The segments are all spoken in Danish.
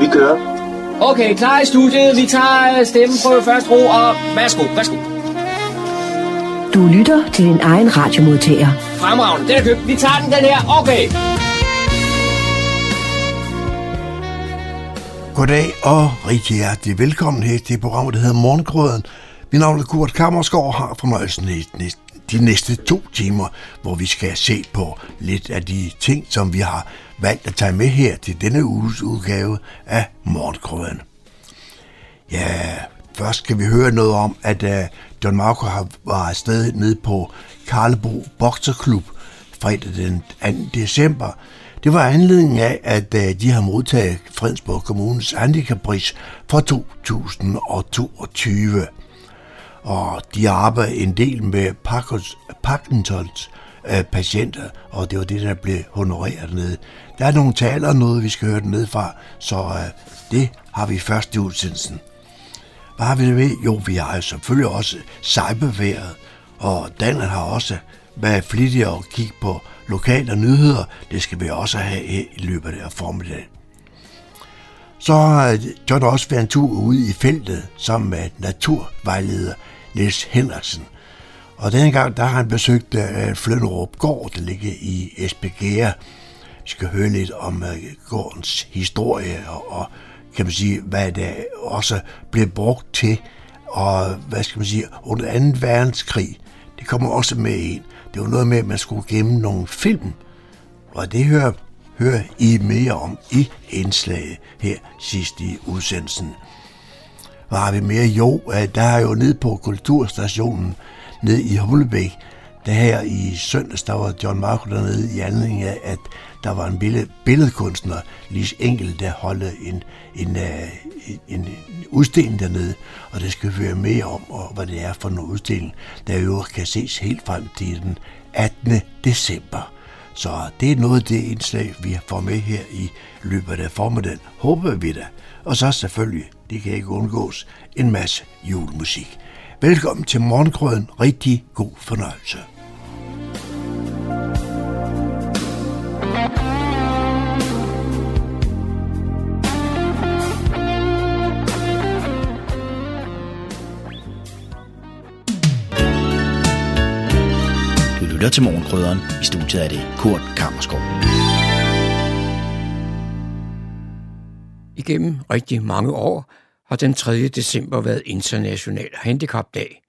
Vi kører. Okay, klar i studiet. Vi tager stemmen på første ro, og værsgo, værsgo. Du lytter til din egen radiomodtager. Fremragende, den er købt. Vi tager den, den her. Okay. Goddag og rigtig hjertelig velkommen her til programmet, der hedder Morgengrøden. Mit navn er Kurt Kammersgaard og har fornøjelsen i de næste to timer, hvor vi skal se på lidt af de ting, som vi har valgt at tage med her til denne uges udgave af Morgengrøden. Ja, først skal vi høre noget om, at øh, uh, John Marco har været afsted ned på Karlebo Bokserklub fredag den 2. december, det var anledningen af, at øh, de har modtaget Fredensborg Kommunes handicappris for 2022. Og de arbejder en del med Parkinsons øh, patienter, og det var det, der blev honoreret nede. Der er nogle taler noget, vi skal høre ned fra, så øh, det har vi først i udsendelsen. Hvad har vi det med? Jo, vi har jo selvfølgelig også cyberværet, og Danmark har også været flittig at kigge på lokale nyheder. Det skal vi også have i løbet af formiddagen. Så øh, har John også været en tur ude i feltet sammen med naturvejleder Niels Henriksen. Og denne gang der har han besøgt uh, Flønderup Gård, der ligger i Esbjerg. Vi skal høre lidt om øh, gårdens historie og, og kan man sige, hvad det også blev brugt til, og hvad skal man sige, under 2. verdenskrig. Det kommer også med ind. Det var noget med, at man skulle gemme nogle film, og det hører, hører I mere om i indslaget her sidst i udsendelsen var vi mere? Jo, øh, der er jo ned på kulturstationen ned i Humlebæk, der her i søndags, der var John Marco dernede i anledning af, at der var en billed, billedkunstner, Lis Enkel, der holdt en, en, øh, en, en udstilling dernede, og det skal vi høre mere om, og hvad det er for en udstilling, der jo kan ses helt frem til den 18. december. Så det er noget af det indslag, vi får med her i løbet af formiddagen. Håber vi da. Og så selvfølgelig, det kan ikke undgås, en masse julemusik. Velkommen til Morgenkrøden. Rigtig god fornøjelse. lytter til Morgenkrydderen. I studiet er det Kurt Kammerskov. Igennem rigtig mange år har den 3. december været International Handicapdag.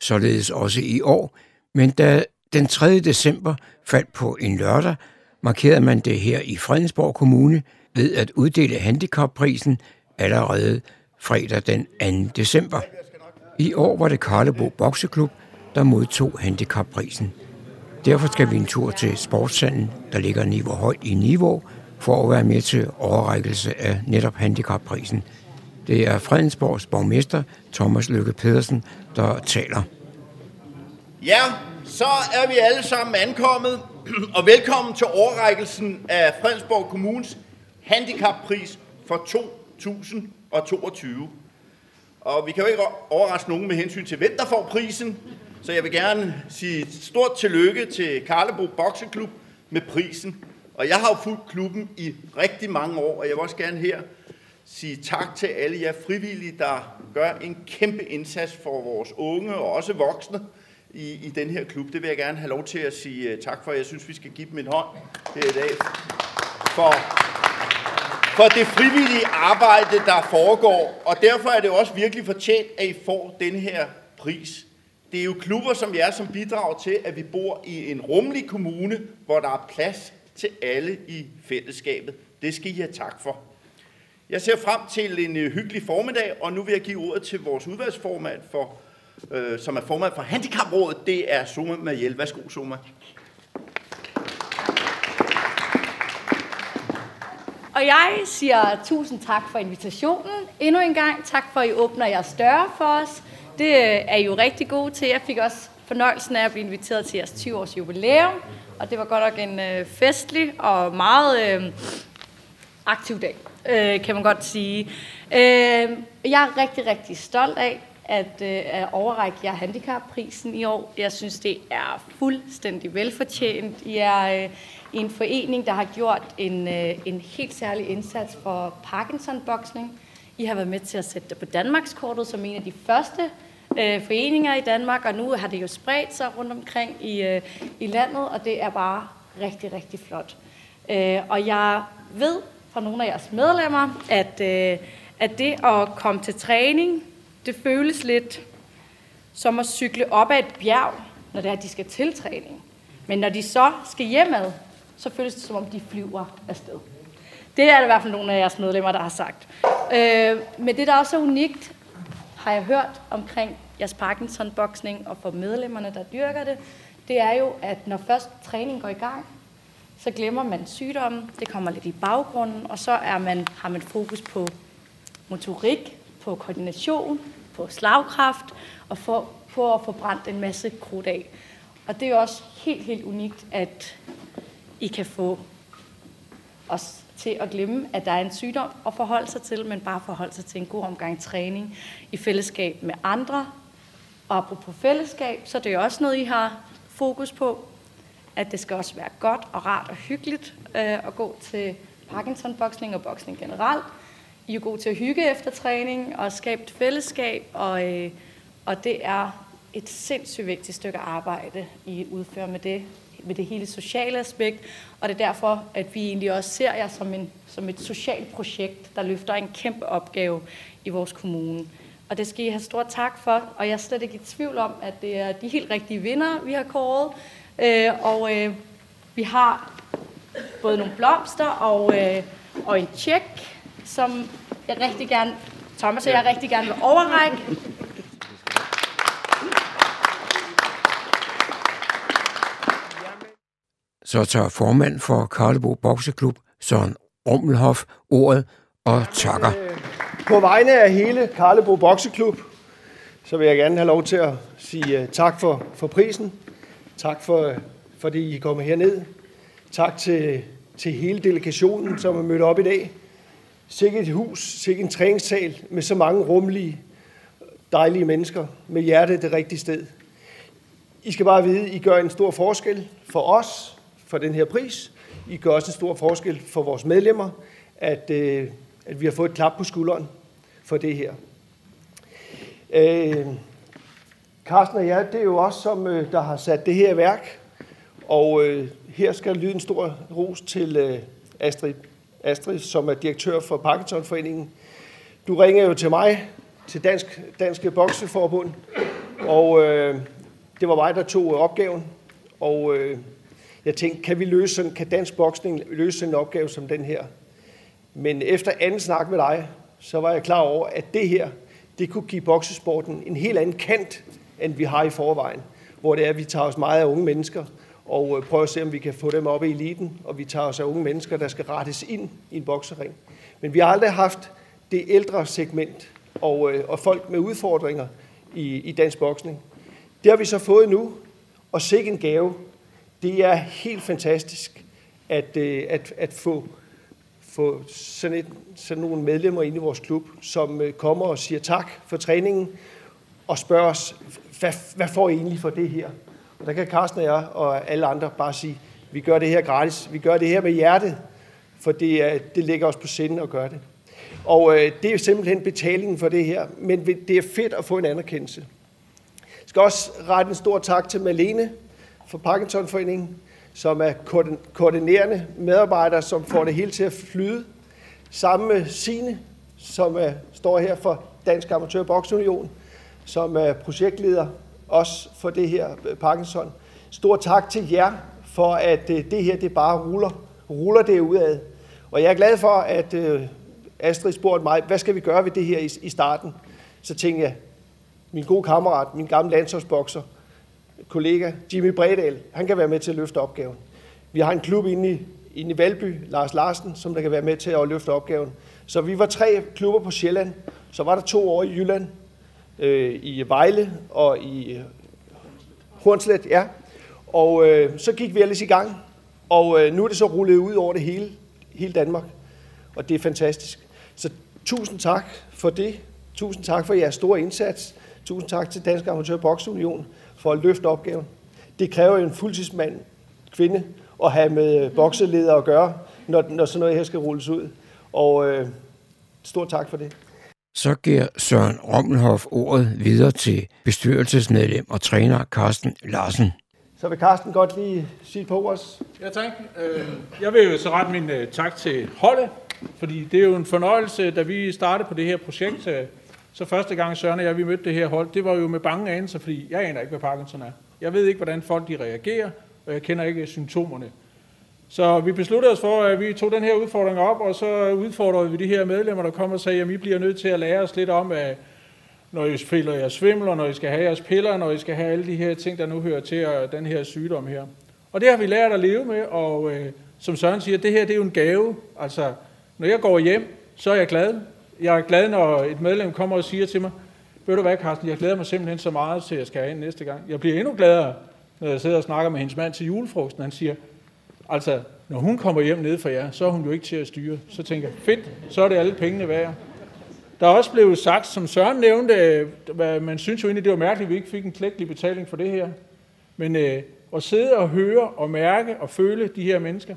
Således også i år, men da den 3. december faldt på en lørdag, markerede man det her i Fredensborg Kommune ved at uddele handicapprisen allerede fredag den 2. december. I år var det Karlebo Bokseklub, der modtog handicapprisen. Derfor skal vi en tur til sportshallen, der ligger niveau højt i niveau, for at være med til overrækkelse af netop handicapprisen. Det er Fredensborgs borgmester, Thomas Lykke Pedersen, der taler. Ja, så er vi alle sammen ankommet, og velkommen til overrækkelsen af Fredensborg Kommunes handicappris for 2022. Og vi kan jo ikke overraske nogen med hensyn til, hvem der får prisen, så jeg vil gerne sige stort tillykke til Karlebo Bokseklub med prisen. Og jeg har jo fulgt klubben i rigtig mange år, og jeg vil også gerne her sige tak til alle jer frivillige, der gør en kæmpe indsats for vores unge og også voksne i, i den her klub. Det vil jeg gerne have lov til at sige øh, tak for. Jeg synes, vi skal give dem en hånd her i dag. For, for det frivillige arbejde, der foregår. Og derfor er det også virkelig fortjent, at I får den her pris. Det er jo klubber som jer, som bidrager til, at vi bor i en rummelig kommune, hvor der er plads til alle i fællesskabet. Det skal I have tak for. Jeg ser frem til en øh, hyggelig formiddag, og nu vil jeg give ordet til vores udvalgsformand, for, øh, som er formand for Handicaprådet. Det er Soma Mariel. Værsgo, Soma. Og jeg siger tusind tak for invitationen. Endnu en gang tak for, at I åbner jeres døre for os. Det øh, er I jo rigtig gode til. Jeg fik også fornøjelsen af at blive inviteret til jeres 20-års jubilæum, og det var godt nok en øh, festlig og meget øh, aktiv dag, øh, kan man godt sige. Øh, jeg er rigtig, rigtig stolt af, at, øh, at overrække jer handicapprisen i år. Jeg synes, det er fuldstændig velfortjent. I er øh, en forening, der har gjort en, øh, en helt særlig indsats for Parkinson-boksning. I har været med til at sætte det på Danmarkskortet som en af de første øh, foreninger i Danmark, og nu har det jo spredt sig rundt omkring i, øh, i landet, og det er bare rigtig, rigtig flot. Øh, og jeg ved fra nogle af jeres medlemmer, at, øh, at det at komme til træning, det føles lidt som at cykle op ad et bjerg, når det er, at de skal til træning. Men når de så skal hjemad, så føles det som om, de flyver afsted. Det er det i hvert fald nogle af jeres medlemmer, der har sagt. Øh, men det, der også er unikt, har jeg hørt omkring jeres Parkinson-boksning og for medlemmerne, der dyrker det, det er jo, at når først træningen går i gang, så glemmer man sygdommen, det kommer lidt i baggrunden, og så er man, har man fokus på motorik, på koordination, på slagkraft og for, på at få brændt en masse krudt af. Og det er også helt, helt unikt, at I kan få os til at glemme, at der er en sygdom at forholde sig til, men bare forholde sig til en god omgang træning i fællesskab med andre. Og apropos fællesskab, så det er også noget, I har fokus på, at det skal også være godt og rart og hyggeligt øh, at gå til Parkinson-boksning og boksning generelt. I er gode til at hygge efter træning og skabe et fællesskab, og, øh, og det er et sindssygt vigtigt stykke arbejde, I udfører med det, med det hele sociale aspekt, og det er derfor, at vi egentlig også ser jer som, en, som et socialt projekt, der løfter en kæmpe opgave i vores kommune. Og det skal I have stor tak for, og jeg er slet ikke i tvivl om, at det er de helt rigtige vinder, vi har kåret. Øh, og øh, vi har både nogle blomster og, øh, og en tjek, som jeg rigtig gerne, Thomas og jeg rigtig gerne vil overrække. Så tager formand for Karlebo Bokseklub, Søren Rummelhoff, ordet og takker. På vegne af hele Karlebo Bokseklub, så vil jeg gerne have lov til at sige uh, tak for, for prisen. Tak for, fordi I kommer herned. Tak til, til hele delegationen, som er mødt op i dag. Sikke et hus, sikke en træningssal med så mange rummelige, dejlige mennesker med hjertet det rigtige sted. I skal bare vide, at I gør en stor forskel for os, for den her pris. I gør også en stor forskel for vores medlemmer, at, øh, at vi har fået et klap på skulderen for det her. Øh, Carsten og jeg, det er jo også som øh, der har sat det her i værk. Og øh, her skal lyde en stor ros til øh, Astrid, Astrid, som er direktør for Parkinsonforeningen. Du ringer jo til mig, til Dansk, Danske Bokseforbund, og øh, det var mig, der tog øh, opgaven. Og øh, jeg tænkte, kan vi løse sådan, kan dansk boksning løse sådan en opgave som den her? Men efter anden snak med dig, så var jeg klar over, at det her, det kunne give boksesporten en helt anden kant, end vi har i forvejen. Hvor det er, at vi tager os meget af unge mennesker, og øh, prøver at se, om vi kan få dem op i eliten, og vi tager os af unge mennesker, der skal rettes ind i en boksering. Men vi har aldrig haft det ældre segment og, øh, og folk med udfordringer i, i dansk boksning. Det har vi så fået nu, og sikke en gave. Det er helt fantastisk at, øh, at, at få, få sådan, et, sådan nogle medlemmer ind i vores klub, som kommer og siger tak for træningen, og spørger os, hvad, hvad får I egentlig for det her? Og der kan Carsten og jeg og alle andre bare sige, vi gør det her gratis. Vi gør det her med hjertet, for det, er, det ligger os på sinde at gøre det. Og øh, det er simpelthen betalingen for det her, men det er fedt at få en anerkendelse. Jeg skal også rette en stor tak til Malene fra Parkinsonforeningen, som er koordinerende medarbejder, som får det hele til at flyde. Sammen med Sine, som er, står her for Dansk Amatør Boksunion, som er projektleder også for det her øh, Parkinson. Stor tak til jer for, at øh, det her det bare ruller, ruller det udad. Og jeg er glad for, at Astrid spurgte mig, hvad skal vi gøre ved det her i starten? Så tænkte jeg, min gode kammerat, min gamle landsholdsbokser, kollega Jimmy Bredal, han kan være med til at løfte opgaven. Vi har en klub inde i, inde i Valby, Lars Larsen, som der kan være med til at løfte opgaven. Så vi var tre klubber på Sjælland. Så var der to år i Jylland, øh, i Vejle og i Hornslet, ja. Og øh, så gik vi ellers i gang, og øh, nu er det så rullet ud over det hele, hele Danmark, og det er fantastisk. Så tusind tak for det. Tusind tak for jeres store indsats. Tusind tak til Dansk Amatør Boksunion for at løfte opgaven. Det kræver jo en fuldtidsmand, kvinde, at have med øh, bokseledere at gøre, når, når sådan noget her skal rulles ud. Og øh, stort tak for det. Så giver Søren Rommelhoff ordet videre til bestyrelsesmedlem og træner Carsten Larsen. Så vil Carsten godt lige sige på os. Ja, tak. Øh, jeg vil jo så rette min øh, tak til Holde, fordi det er jo en fornøjelse, da vi startede på det her projekt. øh, Så første gang Søren og jeg, vi mødte det her hold, det var jo med bange anelser, fordi jeg aner ikke, hvad Parkinson er. Jeg ved ikke, hvordan folk de reagerer, og jeg kender ikke symptomerne. Så vi besluttede os for, at vi tog den her udfordring op, og så udfordrede vi de her medlemmer, der kom og sagde, at I bliver nødt til at lære os lidt om, at når I spiller jeres svimmel, når I skal have jeres piller, når I skal have alle de her ting, der nu hører til og den her sygdom her. Og det har vi lært at leve med, og øh, som Søren siger, det her det er jo en gave. Altså, når jeg går hjem, så er jeg glad. Jeg er glad, når et medlem kommer og siger til mig, ved du hvad, Carsten, jeg glæder mig simpelthen så meget til, at jeg skal have en næste gang. Jeg bliver endnu gladere, når jeg sidder og snakker med hendes mand til julefrokosten. Han siger, altså, når hun kommer hjem ned fra jer, så er hun jo ikke til at styre. Så tænker jeg, fedt, så er det alle pengene værd. Der er også blevet sagt, som Søren nævnte, øh, hvad man synes jo egentlig, det var mærkeligt, at vi ikke fik en klækkelig betaling for det her. Men øh, at sidde og høre og mærke og føle de her mennesker,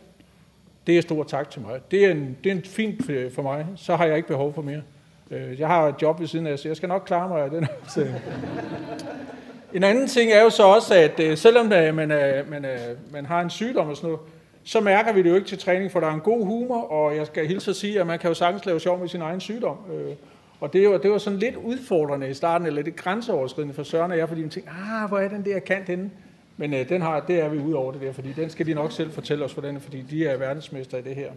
det er stor tak til mig. Det er en, det er en fint øh, for mig. Så har jeg ikke behov for mere. Øh, jeg har et job ved siden af, så jeg skal nok klare mig af den. En anden ting er jo så også, at selvom der, man, er, man, er, man har en sygdom og sådan noget, så mærker vi det jo ikke til træning, for der er en god humor, og jeg skal hilse at sige, at man kan jo sagtens lave sjov med sin egen sygdom. Øh, Og det var, det var sådan lidt udfordrende i starten, eller lidt grænseoverskridende for Søren og jeg, fordi vi tænkte, ah, hvor er den der kant henne? Men øh, den har, det er vi ude over det der, fordi den skal de nok selv fortælle os, hvordan, fordi de er verdensmester i det her.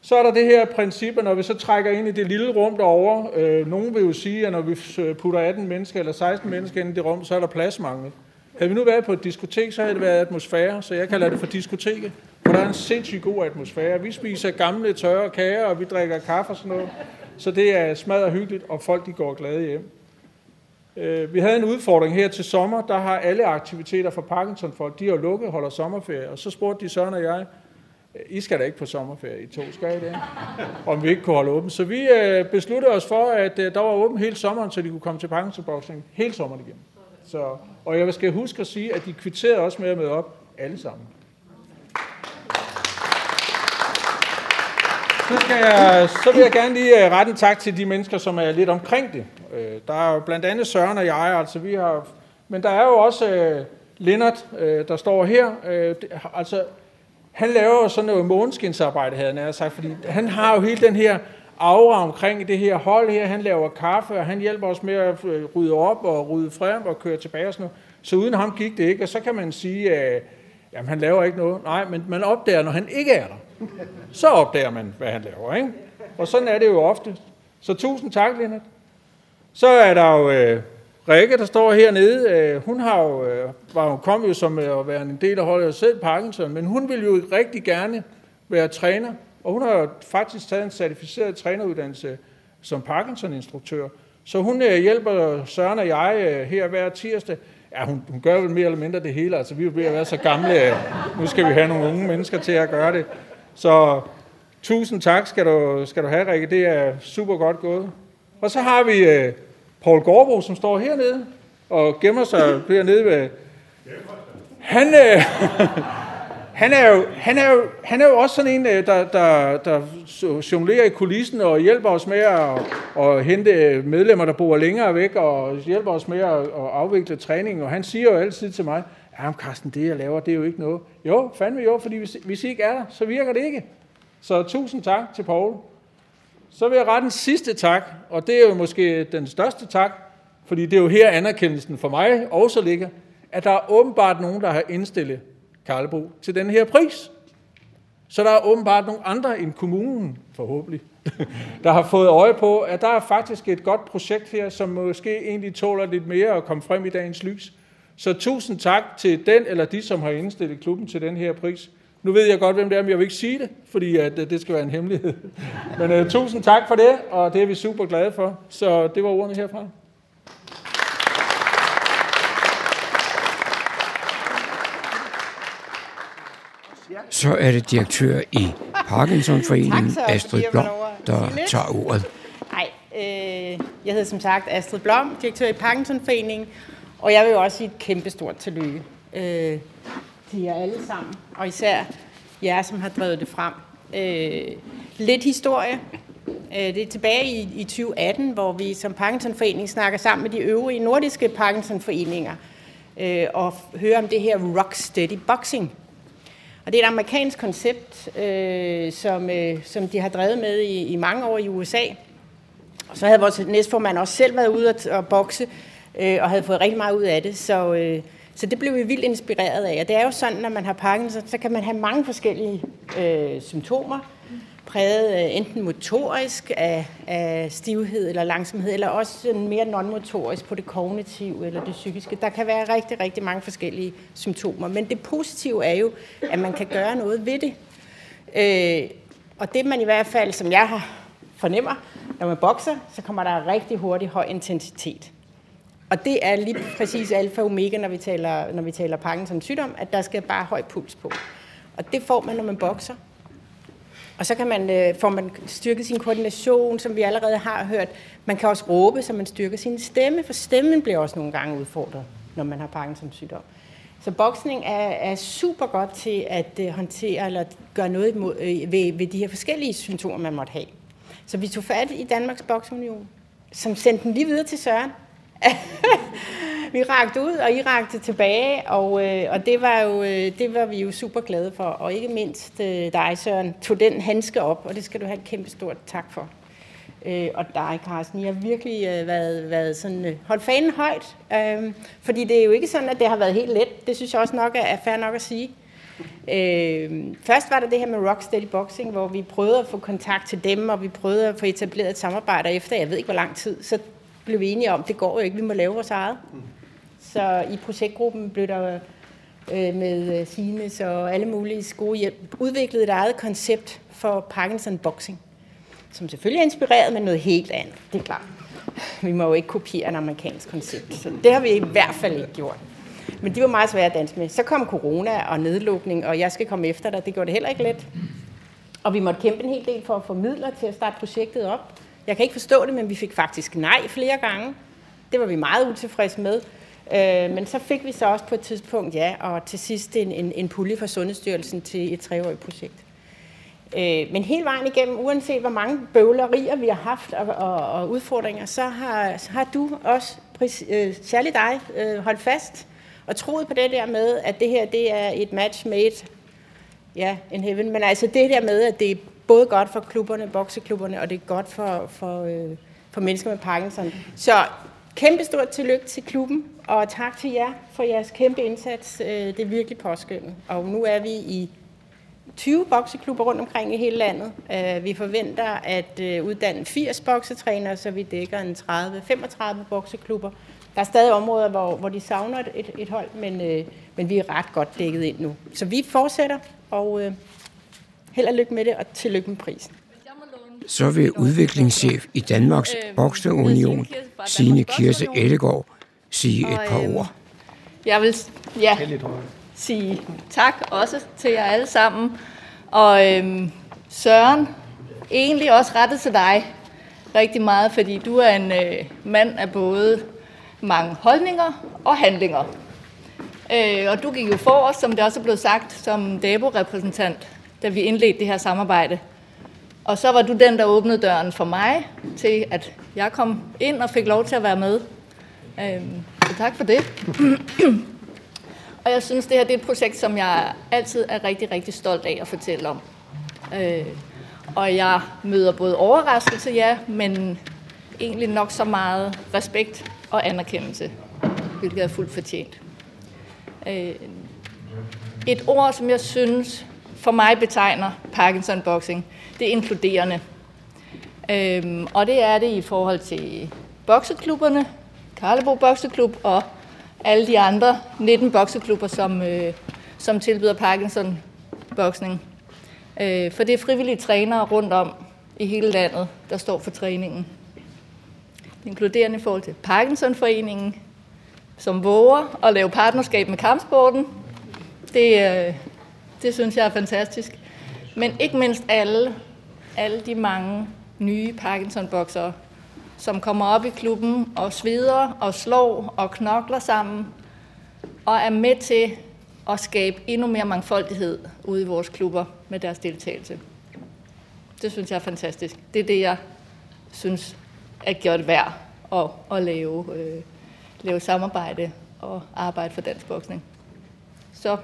Så er der det her princip, at når vi så trækker ind i det lille rum derovre, øh, nogen vil jo sige, at når vi putter 18 mennesker eller 16 mennesker ind i det rum, så er der pladsmangel. Havde vi nu været på et diskotek, så havde det været atmosfære, så jeg kalder det for diskoteket, For der er en sindssygt god atmosfære. Vi spiser gamle tørre kager, og vi drikker kaffe og sådan noget. Så det er smadret hyggeligt, og folk de går glade hjem. Øh, vi havde en udfordring her til sommer, der har alle aktiviteter for Parkinson-folk, de har lukket, holder sommerferie, og så spurgte de Søren og jeg, I skal da ikke på sommerferie, I to skal I det? Om vi ikke kunne holde åben. Så vi øh, besluttede os for, at øh, der var åben hele sommeren, så de kunne komme til Parkinson-boksning hele sommeren igennem. Så, og jeg skal huske at sige, at de kvitterede også med at møde op alle sammen. Så, skal jeg, så vil jeg gerne lige øh, rette en tak til de mennesker, som er lidt omkring det. Øh, der er jo blandt andet Søren og jeg, altså vi har, men der er jo også øh, Lennart, der står her. Det- altså, han laver jo sådan noget måneskinsarbejde, havde han sagt, fordi han har jo hele den her aura omkring det her hold her. Han laver kaffe, og han hjælper os med at øh, rydde op og rydde frem og køre tilbage og sådan noget. Så uden ham gik det ikke, og så kan man sige, at øh, jamen, han laver ikke noget. Nej, men man opdager, når han ikke er der, så opdager man, hvad han laver. Ikke? Og sådan er det jo ofte. Så tusind tak, Lennart. Så er der jo øh, Rikke, der står hernede. Øh, hun har jo, øh, var jo, kom jo som øh, at være en del af holdet selv Parkinson, men hun ville jo rigtig gerne være træner. Og hun har faktisk taget en certificeret træneruddannelse som Parkinson-instruktør. Så hun øh, hjælper Søren og jeg øh, her hver tirsdag. Ja, hun, hun gør vel mere eller mindre det hele. Altså, vi er ved at være så gamle. Nu skal vi have nogle unge mennesker til at gøre det. Så tusind tak skal du, skal du have, Rikke. Det er super godt gået. Og så har vi øh, Paul Gårdbo, som står hernede og gemmer sig hernede ved... Han, øh, han, er jo, han, er jo, han er jo også sådan en, øh, der, der, der jonglerer i kulissen og hjælper os med at, at hente medlemmer, der bor længere væk, og hjælper os med at, at afvikle træningen. Og han siger jo altid til mig, ja, Carsten, det jeg laver, det er jo ikke noget. Jo, fandme jo, fordi hvis, hvis I ikke er der, så virker det ikke. Så tusind tak til Paul. Så vil jeg rette en sidste tak, og det er jo måske den største tak, fordi det er jo her anerkendelsen for mig også ligger, at der er åbenbart nogen, der har indstillet Karlebo til den her pris. Så der er åbenbart nogle andre end kommunen, forhåbentlig, der har fået øje på, at der er faktisk et godt projekt her, som måske egentlig tåler lidt mere at komme frem i dagens lys. Så tusind tak til den eller de, som har indstillet klubben til den her pris. Nu ved jeg godt, hvem det er, men jeg vil ikke sige det, fordi at, øh, det skal være en hemmelighed. Men uh, tusind tak for det, og det er vi super glade for. Så det var ordene herfra. Så er det direktør i Parkinsonforeningen, Astrid Blom, der tager ordet. Nej, Øh, jeg hedder som sagt Astrid Blom, direktør i Parkinsonforeningen, og jeg vil jo også sige et kæmpe stort tillykke øh, til jer alle sammen, og især jer, som har drevet det frem. Øh, lidt historie. Det er tilbage i, i 2018, hvor vi som Parkinsonforening snakker sammen med de øvrige nordiske Parkinsonforeninger øh, og hører om det her rock steady boxing. Og det er et amerikansk koncept, øh, som, øh, som de har drevet med i, i mange år i USA. Og så havde vores næstformand også selv været ude at, at bokse, øh, og havde fået rigtig meget ud af det. Så, øh, så det blev vi vildt inspireret af. Og det er jo sådan, når man har Parkinson, så kan man have mange forskellige øh, symptomer præget øh, enten motorisk af, af stivhed eller langsomhed, eller også mere non-motorisk på det kognitive eller det psykiske. Der kan være rigtig, rigtig mange forskellige symptomer. Men det positive er jo, at man kan gøre noget ved det. Øh, og det man i hvert fald, som jeg har fornemmer, når man bokser, så kommer der rigtig hurtigt høj intensitet. Og det er lige præcis alfa og omega, når vi taler, når vi taler Parkinsons sygdom, at der skal bare høj puls på. Og det får man, når man bokser. Og så kan man, øh, får man styrket sin koordination, som vi allerede har hørt. Man kan også råbe, så man styrker sin stemme, for stemmen bliver også nogle gange udfordret, når man har Parkinsons sygdom. Så boksning er, er super godt til at øh, håndtere eller gøre noget imod, øh, ved, ved de her forskellige symptomer, man måtte have. Så vi tog fat i Danmarks Boksunion, som sendte den lige videre til Søren. vi rakte ud, og I rakte tilbage, og, øh, og det, var jo, øh, det var vi jo super glade for. Og ikke mindst øh, dig, Søren, tog den handske op, og det skal du have et kæmpe stort tak for. Øh, og dig, Carsten, I har virkelig øh, været, været sådan, øh, holdt fanen højt, øh, fordi det er jo ikke sådan, at det har været helt let. Det synes jeg også nok er, er fair nok at sige. Øh, først var der det her med Rocksteady Boxing, hvor vi prøvede at få kontakt til dem, og vi prøvede at få etableret et samarbejde, og efter jeg ved ikke hvor lang tid, så blev vi enige om, det går jo ikke, vi må lave vores eget. Så i projektgruppen blev der øh, med øh, Sines og alle mulige gode hjælp udviklet et eget koncept for Parkinson Boxing, som selvfølgelig er inspireret med noget helt andet, det er klart. Vi må jo ikke kopiere en amerikansk koncept, så det har vi i hvert fald ikke gjort. Men de var meget svære at danse med. Så kom corona og nedlukning, og jeg skal komme efter dig. Det gjorde det heller ikke let. Og vi måtte kæmpe en hel del for at få midler til at starte projektet op. Jeg kan ikke forstå det, men vi fik faktisk nej flere gange. Det var vi meget utilfredse med. Øh, men så fik vi så også på et tidspunkt ja, og til sidst en, en, en pulje fra Sundhedsstyrelsen til et treårigt projekt. Øh, men hele vejen igennem, uanset hvor mange bøvlerier vi har haft og, og, og udfordringer, så har, så har du også, øh, særligt dig, øh, holdt fast og troet på det der med, at det her det er et match made ja, in heaven. Men altså det der med, at det er både godt for klubberne, bokseklubberne, og det er godt for, for, øh, for mennesker med Parkinson. Så kæmpe stort tillykke til klubben, og tak til jer for jeres kæmpe indsats. Øh, det er virkelig påskyndet. Og nu er vi i 20 bokseklubber rundt omkring i hele landet. Øh, vi forventer at øh, uddanne 80 boksetrænere, så vi dækker en 30-35 bokseklubber. Der er stadig områder, hvor, hvor de savner et, et hold, men, øh, men vi er ret godt dækket ind nu. Så vi fortsætter, og held og lykke med det, og tillykke med prisen. Så vil udviklingschef i Danmarks Bokseunion, Signe Kirse Ellegaard, sige et par ord. Jeg vil ja, sige tak også til jer alle sammen. Og øhm, Søren, egentlig også rettet til dig rigtig meget, fordi du er en øh, mand af både mange holdninger og handlinger. Øh, og du gik jo for os, som det også er blevet sagt, som DABO-repræsentant, da vi indledte det her samarbejde. Og så var du den, der åbnede døren for mig til, at jeg kom ind og fik lov til at være med. Øhm, så tak for det. og jeg synes, det her det er et projekt, som jeg altid er rigtig, rigtig stolt af at fortælle om. Øh, og jeg møder både overraskelse, ja, men egentlig nok så meget respekt og anerkendelse, hvilket er fuldt fortjent. Øh, et ord, som jeg synes for mig betegner Parkinson Boxing, det inkluderende. Øhm, og det er det i forhold til bokseklubberne, Karlebo Bokseklub og alle de andre 19 bokseklubber, som, øh, som tilbyder Parkinson boksning. Øh, for det er frivillige trænere rundt om i hele landet, der står for træningen. Det inkluderende i forhold til Parkinsonforeningen, som våger at lave partnerskab med kampsporten. Det, øh, det synes jeg er fantastisk. Men ikke mindst alle, alle de mange nye Parkinson-boksere, som kommer op i klubben og sveder og slår og knokler sammen, og er med til at skabe endnu mere mangfoldighed ude i vores klubber med deres deltagelse. Det synes jeg er fantastisk. Det er det, jeg synes er gjort værd at, at lave, øh, lave samarbejde og arbejde for dansk boksning. Så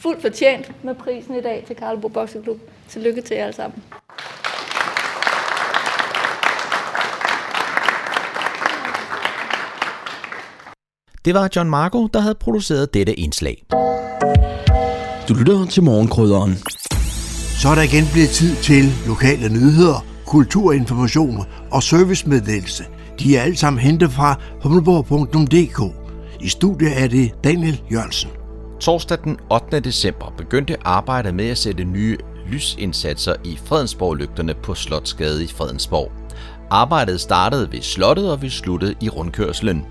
fuldt fortjent med prisen i dag til Karlebo Bokseklub. Tillykke til jer alle sammen. Det var John Marco, der havde produceret dette indslag. Du lytter til morgenkrydderen. Så er der igen blevet tid til lokale nyheder, kulturinformation og servicemeddelelse. De er alle sammen hentet fra humleborg.dk. I studiet er det Daniel Jørgensen. Torsdag den 8. december begyndte arbejdet med at sætte nye lysindsatser i Fredensborg-lygterne på Slotsgade i Fredensborg. Arbejdet startede ved slottet og vi sluttede i rundkørslen.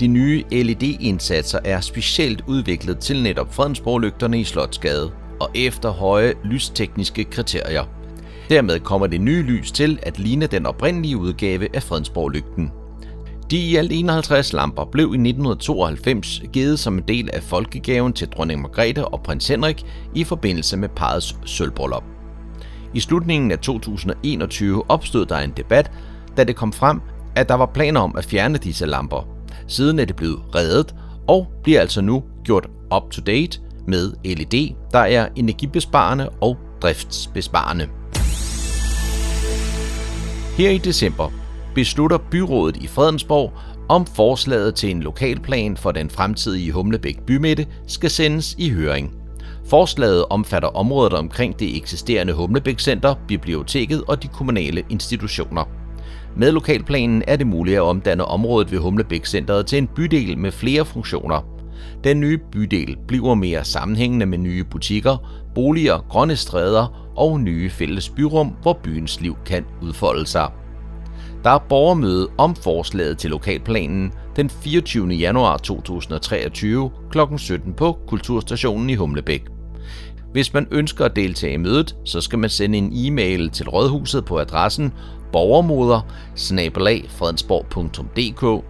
De nye LED-indsatser er specielt udviklet til netop Fredensborg-lygterne i Slotsgade og efter høje lystekniske kriterier. Dermed kommer det nye lys til at ligne den oprindelige udgave af Fredensborg-lygten. De i alt 51 lamper blev i 1992 givet som en del af folkegaven til dronning Margrethe og prins Henrik i forbindelse med parets sølvbrøllup. I slutningen af 2021 opstod der en debat, da det kom frem, at der var planer om at fjerne disse lamper. Siden er det blevet reddet og bliver altså nu gjort up to date med LED, der er energibesparende og driftsbesparende. Her i december beslutter byrådet i Fredensborg, om forslaget til en lokalplan for den fremtidige Humlebæk bymidte skal sendes i høring. Forslaget omfatter området omkring det eksisterende Humlebæk Center, biblioteket og de kommunale institutioner. Med lokalplanen er det muligt at omdanne området ved Humlebæk Centeret til en bydel med flere funktioner. Den nye bydel bliver mere sammenhængende med nye butikker, boliger, grønne stræder og nye fælles byrum, hvor byens liv kan udfolde sig. Der er borgermøde om forslaget til lokalplanen den 24. januar 2023 kl. 17 på Kulturstationen i Humlebæk. Hvis man ønsker at deltage i mødet, så skal man sende en e-mail til rådhuset på adressen borgermoder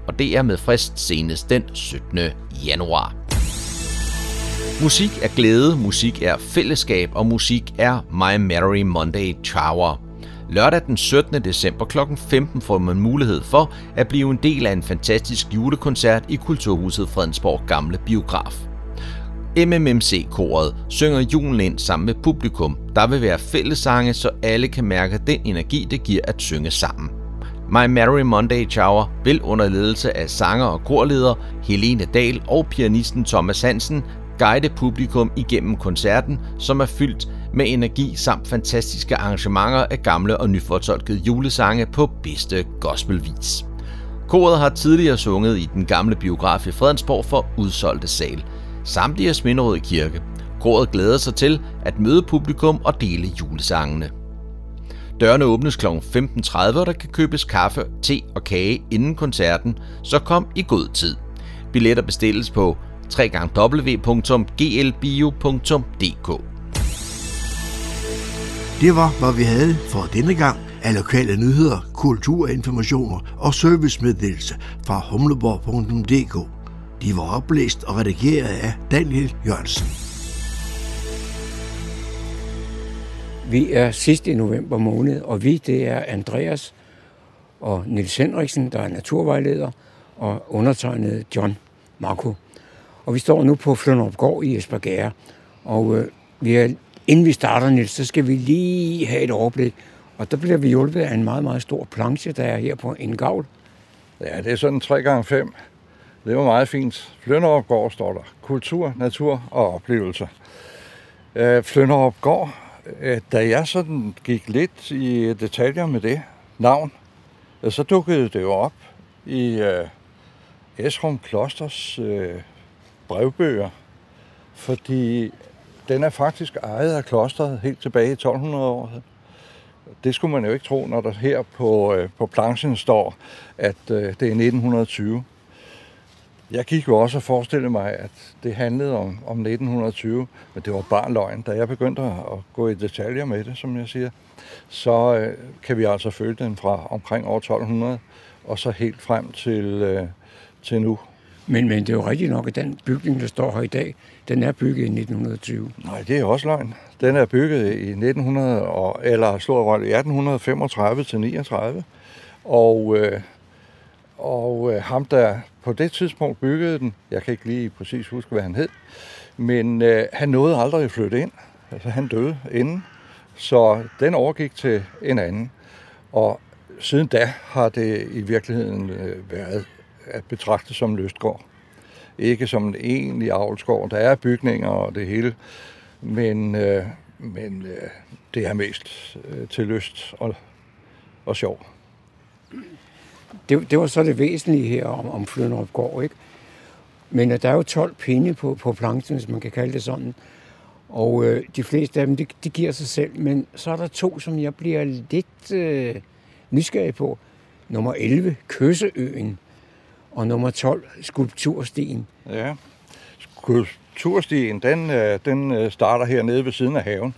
og det er med frist senest den 17. januar. Musik er glæde, musik er fællesskab og musik er My Merry Monday Tower. Lørdag den 17. december kl. 15 får man mulighed for at blive en del af en fantastisk julekoncert i Kulturhuset Fredensborg Gamle Biograf. MMMC-koret synger julen ind sammen med publikum. Der vil være fællessange, så alle kan mærke den energi, det giver at synge sammen. My Merry Monday Chower vil under ledelse af sanger og korleder Helene Dahl og pianisten Thomas Hansen guide publikum igennem koncerten, som er fyldt med energi samt fantastiske arrangementer af gamle og nyfortolkede julesange på bedste gospelvis. Koret har tidligere sunget i den gamle biograf i Fredensborg for udsolgte sal, samt i Asminderød Kirke. Koret glæder sig til at møde publikum og dele julesangene. Dørene åbnes kl. 15.30, og der kan købes kaffe, te og kage inden koncerten, så kom i god tid. Billetter bestilles på www.glbio.dk. Det var, hvad vi havde for denne gang af lokale nyheder, kulturinformationer og servicemeddelelse fra humleborg.dk. De var oplæst og redigeret af Daniel Jørgensen. Vi er sidst i november måned, og vi det er Andreas og Nils Henriksen, der er naturvejleder, og undertegnet John Marco. Og vi står nu på Flønderup Gård i Esbjerg, og øh, vi er, inden vi starter, Niels, så skal vi lige have et overblik. Og der bliver vi hjulpet af en meget, meget stor planche, der er her på en gavl. Ja, det er sådan 3x5. Det var meget fint. Flønderup Gård står der. Kultur, natur og oplevelser. Øh, Flønderup Gård, øh, da jeg sådan gik lidt i detaljer med det navn, øh, så dukkede det jo op i øh, Esrum Klosters øh, brevbøger, fordi den er faktisk ejet af klosteret helt tilbage i 1200-året. Det skulle man jo ikke tro, når der her på, øh, på planchen står, at øh, det er 1920. Jeg gik jo også og forestille mig, at det handlede om, om 1920, men det var bare løgn. Da jeg begyndte at gå i detaljer med det, som jeg siger, så øh, kan vi altså følge den fra omkring år 1200, og så helt frem til, øh, til nu. Men, men det er jo rigtigt nok, at den bygning, der står her i dag, den er bygget i 1920. Nej, det er også løgn. Den er bygget i 1900, og, eller slår i 1835 til 39. Og, øh, og øh, ham, der på det tidspunkt byggede den, jeg kan ikke lige præcis huske, hvad han hed, men øh, han nåede aldrig at flytte ind. Altså, han døde inden. Så den overgik til en anden. Og siden da har det i virkeligheden øh, været at betragte som lystgård. Ikke som en egentlig avlsgård. Der er bygninger og det hele, men, øh, men øh, det er mest øh, til lyst og, og sjov. Det, det var så det væsentlige her om, om Flønderup Gård, ikke? Men øh, der er jo 12 pinde på, på planchen, hvis man kan kalde det sådan. Og øh, de fleste af dem, de, de giver sig selv. Men så er der to, som jeg bliver lidt øh, nysgerrig på. Nummer 11, Køsseøen. Og nummer 12, Skulpturstien. Ja, Skulpturstien, den, øh, den øh, starter hernede ved siden af haven.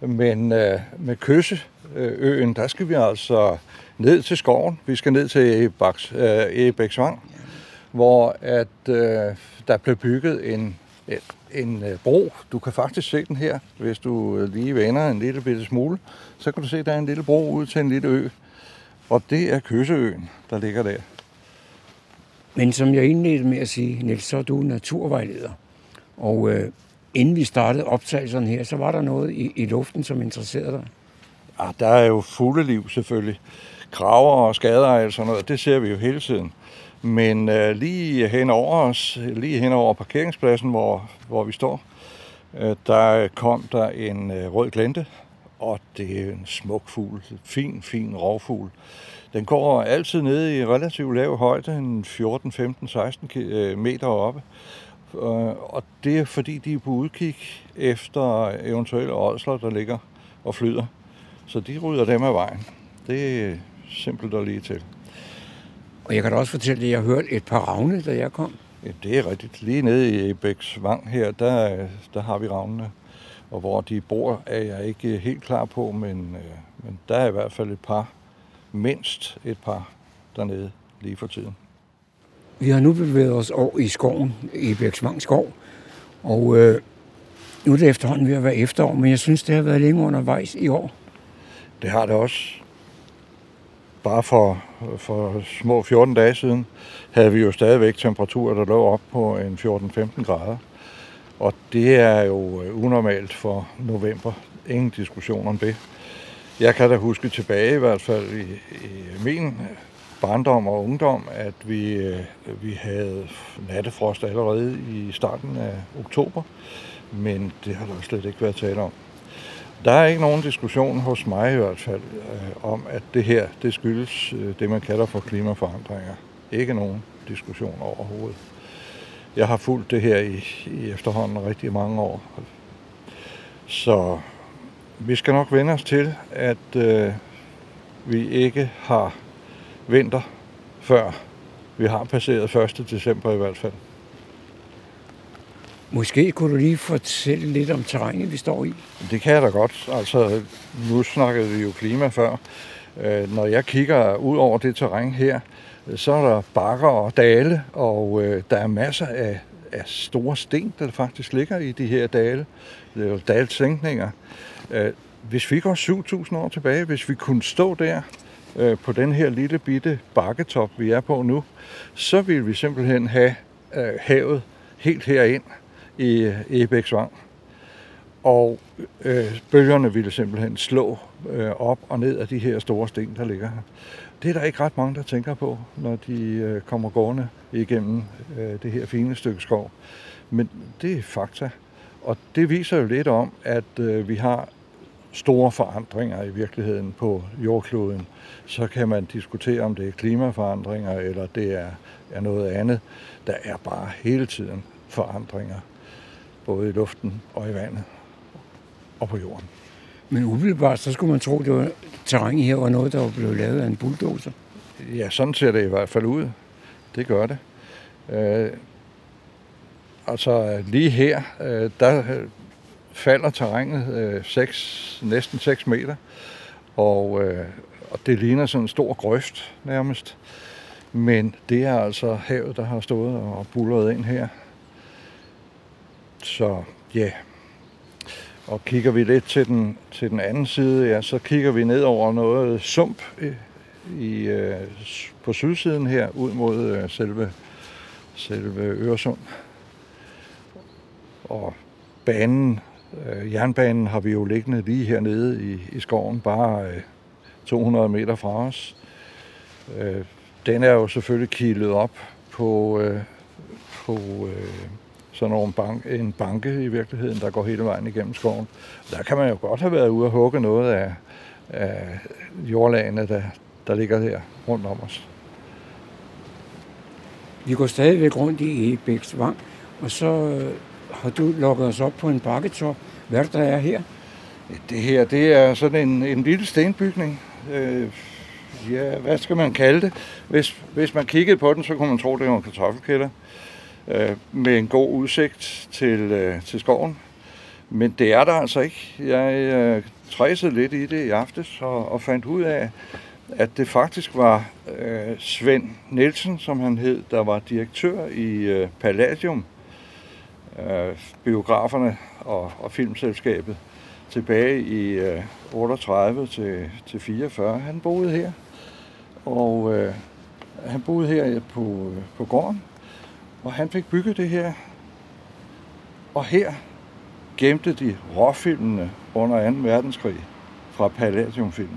Men øh, med Køsseøen, øh, der skal vi altså ned til skoven. Vi skal ned til Ebaks, øh, Ebæksvang, hvor at, øh, der blev bygget en, en øh, bro. Du kan faktisk se den her, hvis du lige vender en lille bitte smule. Så kan du se, at der er en lille bro ud til en lille ø. Og det er Køsseøen, der ligger der. Men som jeg indledte med at sige, Niels, så er du naturvejleder. Og øh, inden vi startede optagelserne her, så var der noget i, i luften, som interesserede dig. Ja, der er jo fugleliv selvfølgelig. Kraver og skader og sådan noget, det ser vi jo hele tiden. Men øh, lige hen over os, lige hen over parkeringspladsen, hvor, hvor vi står, øh, der kom der en øh, rød glente, og det er en smuk fugl, fin, fin rovfugl. Den går altid ned i relativt lav højde, en 14, 15, 16 meter oppe. Og det er fordi, de er på udkig efter eventuelle ådsler, der ligger og flyder. Så de rydder dem af vejen. Det er simpelt og lige til. Og jeg kan da også fortælle, at jeg hørte et par ravne, da jeg kom. Ja, det er rigtigt. Lige nede i Bæks Vang her, der, der har vi ravnene. Og hvor de bor, er jeg ikke helt klar på, men, øh, men der er i hvert fald et par, mindst et par dernede lige for tiden. Vi har nu bevæget os over i skoven, i Bæksvang skov, og øh, nu er det efterhånden ved at være efterår, men jeg synes, det har været længe undervejs i år. Det har det også. Bare for, for små 14 dage siden havde vi jo stadigvæk temperaturer, der lå op på en 14-15 grader. Og det er jo unormalt for november. Ingen diskussion om det. Jeg kan da huske tilbage i hvert fald i, i min barndom og ungdom, at vi, øh, vi havde nattefrost allerede i starten af oktober, men det har der slet ikke været tale om. Der er ikke nogen diskussion hos mig i hvert fald øh, om, at det her det skyldes øh, det, man kalder for klimaforandringer. Ikke nogen diskussion overhovedet. Jeg har fulgt det her i, i efterhånden rigtig mange år. Så vi skal nok vende os til, at øh, vi ikke har vinter, før vi har passeret 1. december i hvert fald. Måske kunne du lige fortælle lidt om terrænet, vi står i? Det kan jeg da godt. Altså, nu snakkede vi jo klima før. Øh, når jeg kigger ud over det terræn her, så er der bakker og dale, og øh, der er masser af, af store sten, der faktisk ligger i de her dale. Øh, dalsænkninger. Øh, hvis vi går 7.000 år tilbage, hvis vi kunne stå der øh, på den her lille bitte bakketop, vi er på nu, så ville vi simpelthen have havet helt herind i Ebæksvang. Og øh, bølgerne ville simpelthen slå øh, op og ned af de her store sten, der ligger her. Det er der ikke ret mange, der tænker på, når de øh, kommer gående igennem øh, det her fine stykke skov. Men det er fakta. Og det viser jo lidt om, at øh, vi har store forandringer i virkeligheden på jordkloden. Så kan man diskutere, om det er klimaforandringer, eller det er, er noget andet. Der er bare hele tiden forandringer, både i luften og i vandet og på jorden. Men umiddelbart, så skulle man tro, at det var, terrænet her var noget, der var blevet lavet af en bulldozer. Ja, sådan ser det i hvert fald ud. Det gør det. Øh, altså lige her, øh, der øh, falder terrænet øh, 6, næsten 6 meter, og, øh, og det ligner sådan en stor grøft nærmest. Men det er altså havet, der har stået og bullet ind her. Så ja. Yeah. Og kigger vi lidt til den, til den anden side, ja, så kigger vi ned over noget sump i, i, øh, på sydsiden her, ud mod øh, selve, selve Øresund. Og banen, øh, jernbanen har vi jo liggende lige hernede i, i skoven, bare øh, 200 meter fra os. Øh, den er jo selvfølgelig kilet op på, øh, på øh, sådan nogle bank, en banke i virkeligheden, der går hele vejen igennem skoven. Der kan man jo godt have været ude og hugge noget af, af jordlagene, der, der ligger her rundt om os. Vi går stadigvæk rundt i Ebæksvang, og så øh, har du lukket os op på en bakketop. Hvad er det, der er her? Det her, det er sådan en, en lille stenbygning. Øh, ja, hvad skal man kalde det? Hvis, hvis man kiggede på den, så kunne man tro, det var en kartoffelkælder. Øh, Øh, med en god udsigt til, øh, til skoven. Men det er der altså ikke. Jeg øh, træsede lidt i det i aftes og, og fandt ud af, at det faktisk var øh, Svend Nielsen, som han hed, der var direktør i øh, Palladium, øh, biograferne og, og filmselskabet, tilbage i øh, 38 til, til 44. Han boede her, og øh, han boede her på, øh, på gården, og han fik bygget det her. Og her gemte de råfilmene under 2. verdenskrig fra Palladiumfilm.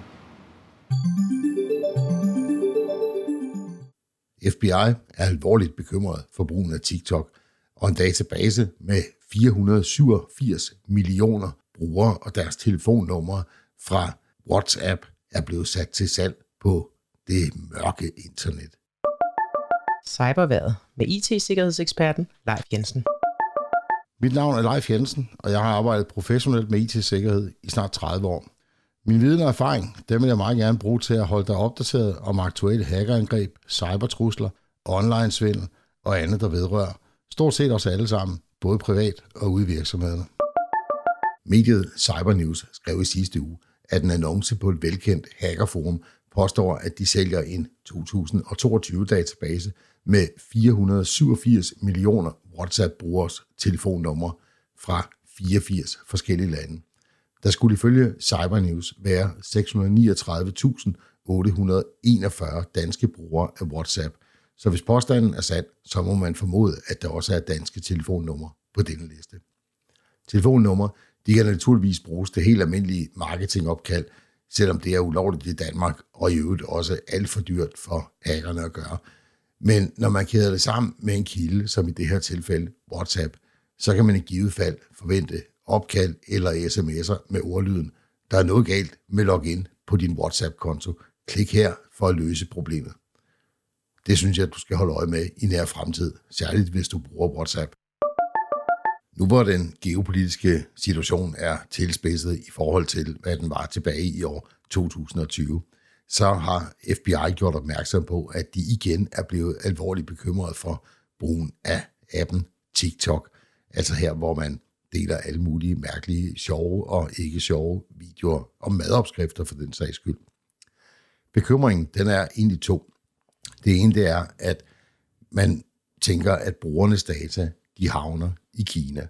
FBI er alvorligt bekymret for brugen af TikTok, og en database med 487 millioner brugere og deres telefonnumre fra WhatsApp er blevet sat til salg på det mørke internet. Cyberværet med IT-sikkerhedseksperten Leif Jensen. Mit navn er Leif Jensen, og jeg har arbejdet professionelt med IT-sikkerhed i snart 30 år. Min viden og erfaring, dem vil jeg meget gerne bruge til at holde dig opdateret om aktuelle hackerangreb, cybertrusler, online-svindel og andet, der vedrører stort set os alle sammen, både privat og ude i virksomhederne. Mediet Cybernews skrev i sidste uge, at en annonce på et velkendt hackerforum påstår, at de sælger en 2022-database med 487 millioner WhatsApp-brugers telefonnumre fra 84 forskellige lande. Der skulle ifølge Cybernews være 639.841 danske brugere af WhatsApp. Så hvis påstanden er sand, så må man formode, at der også er danske telefonnumre på denne liste. Telefonnumre de kan naturligvis bruges til helt almindelige marketingopkald, selvom det er ulovligt i Danmark, og i øvrigt også alt for dyrt for hackerne at gøre. Men når man kæder det sammen med en kilde, som i det her tilfælde WhatsApp, så kan man i givet fald forvente opkald eller sms'er med ordlyden, der er noget galt med login på din WhatsApp-konto. Klik her for at løse problemet. Det synes jeg, du skal holde øje med i nær fremtid, særligt hvis du bruger WhatsApp. Nu hvor den geopolitiske situation er tilspidset i forhold til, hvad den var tilbage i år 2020, så har FBI gjort opmærksom på, at de igen er blevet alvorligt bekymret for brugen af appen TikTok. Altså her, hvor man deler alle mulige mærkelige, sjove og ikke sjove videoer og madopskrifter for den sags skyld. Bekymringen, den er egentlig to. Det ene, det er, at man tænker, at brugernes data, de havner i Kina.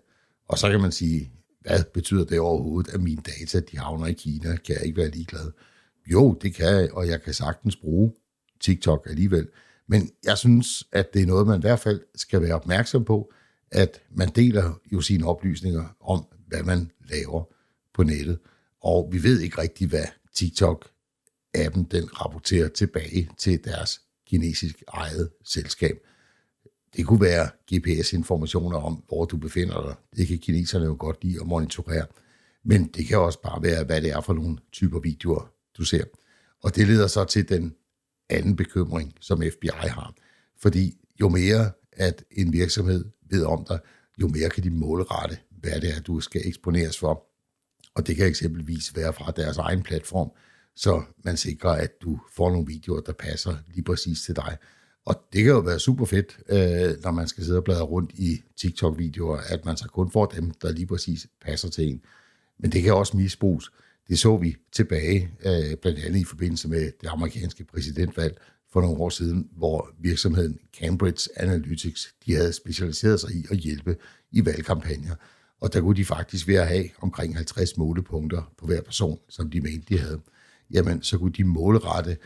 Og så kan man sige, hvad betyder det overhovedet, at mine data, de havner i Kina? Kan jeg ikke være ligeglad? Jo, det kan jeg, og jeg kan sagtens bruge TikTok alligevel. Men jeg synes, at det er noget, man i hvert fald skal være opmærksom på, at man deler jo sine oplysninger om, hvad man laver på nettet. Og vi ved ikke rigtigt, hvad TikTok-appen den rapporterer tilbage til deres kinesisk eget selskab. Det kunne være GPS-informationer om, hvor du befinder dig. Det kan kineserne jo godt lide at monitorere. Men det kan også bare være, hvad det er for nogle typer videoer, du ser. Og det leder så til den anden bekymring, som FBI har. Fordi jo mere, at en virksomhed ved om dig, jo mere kan de målrette, hvad det er, du skal eksponeres for. Og det kan eksempelvis være fra deres egen platform, så man sikrer, at du får nogle videoer, der passer lige præcis til dig. Og det kan jo være super fedt, øh, når man skal sidde og bladre rundt i TikTok-videoer, at man så kun får dem, der lige præcis passer til en. Men det kan også misbruges. Det så vi tilbage, øh, blandt andet i forbindelse med det amerikanske præsidentvalg for nogle år siden, hvor virksomheden Cambridge Analytics, de havde specialiseret sig i at hjælpe i valgkampagner. Og der kunne de faktisk ved at have omkring 50 målepunkter på hver person, som de mente, de havde. Jamen, så kunne de målrette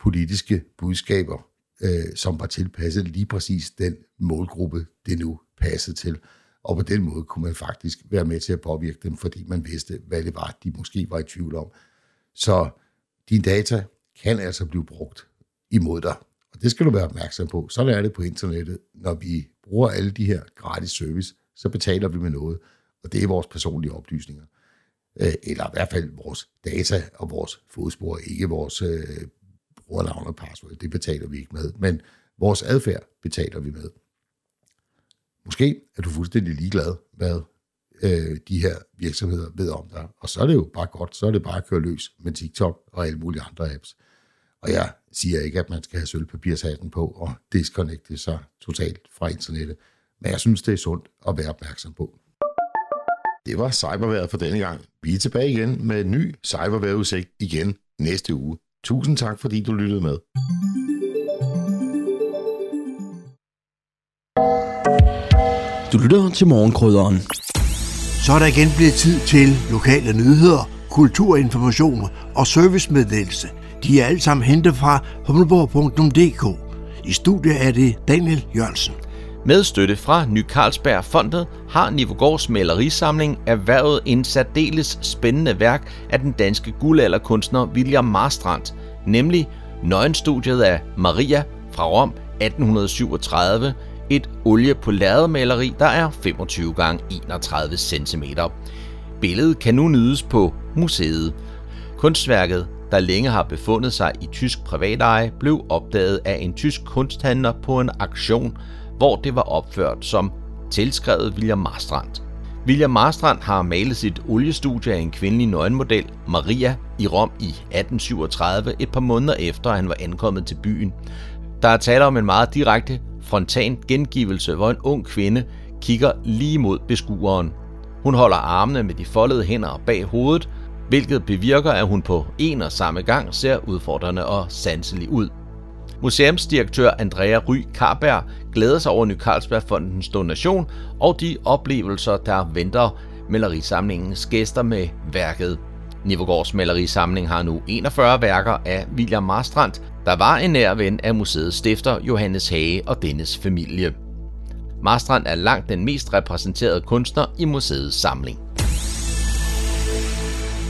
politiske budskaber, øh, som var tilpasset lige præcis den målgruppe, det nu passede til. Og på den måde kunne man faktisk være med til at påvirke dem, fordi man vidste, hvad det var, de måske var i tvivl om. Så dine data kan altså blive brugt imod dig. Og det skal du være opmærksom på. Sådan er det på internettet. Når vi bruger alle de her gratis service, så betaler vi med noget. Og det er vores personlige oplysninger. Øh, eller i hvert fald vores data og vores fodspor, ikke vores øh, brugernavn og password. Det betaler vi ikke med. Men vores adfærd betaler vi med. Måske er du fuldstændig ligeglad, hvad øh, de her virksomheder ved om dig. Og så er det jo bare godt, så er det bare at køre løs med TikTok og alle mulige andre apps. Og jeg siger ikke, at man skal have sølvpapirshatten på og disconnecte sig totalt fra internettet. Men jeg synes, det er sundt at være opmærksom på. Det var cyberværet for denne gang. Vi er tilbage igen med en ny cyberværetudsigt igen næste uge. Tusind tak, fordi du lyttede med. Du lytter til morgenkrydderen. Så er der igen blevet tid til lokale nyheder, kulturinformation og servicemeddelelse. De er alle sammen hentet fra humleborg.dk. I studiet er det Daniel Jørgensen. Med støtte fra Ny Carlsberg Fondet har Nivogårds malerisamling erhvervet en særdeles spændende værk af den danske guldalderkunstner William Marstrand, nemlig Nøgenstudiet af Maria fra Rom 1837, et olie på lærredmaleri, der er 25 x 31 cm. Billedet kan nu nydes på museet. Kunstværket, der længe har befundet sig i tysk privateje, blev opdaget af en tysk kunsthandler på en aktion, hvor det var opført som tilskrevet William Marstrand. William Marstrand har malet sit oliestudie af en kvindelig nøgenmodel, Maria, i Rom i 1837, et par måneder efter han var ankommet til byen. Der er tale om en meget direkte frontan gengivelse, hvor en ung kvinde kigger lige mod beskueren. Hun holder armene med de foldede hænder bag hovedet, hvilket bevirker, at hun på en og samme gang ser udfordrende og sanselig ud. Museumsdirektør Andrea Ry Karberg glæder sig over Ny Carlsbergfondens donation og de oplevelser, der venter malerisamlingens gæster med værket. Nivogårds malerisamling har nu 41 værker af William Marstrand, der var en nær ven af museets stifter Johannes Hage og dennes familie. Marstrand er langt den mest repræsenterede kunstner i museets samling.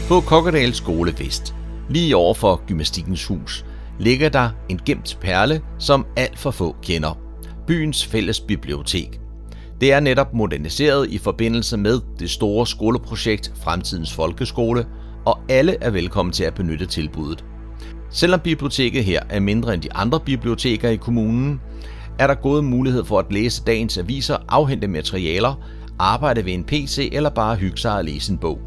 På Kokkedal Skole Vest, lige over for Gymnastikkens Hus, ligger der en gemt perle, som alt for få kender. Byens fælles bibliotek. Det er netop moderniseret i forbindelse med det store skoleprojekt Fremtidens Folkeskole, og alle er velkommen til at benytte tilbuddet. Selvom biblioteket her er mindre end de andre biblioteker i kommunen, er der gode mulighed for at læse dagens aviser, afhente materialer, arbejde ved en PC eller bare hygge sig og læse en bog.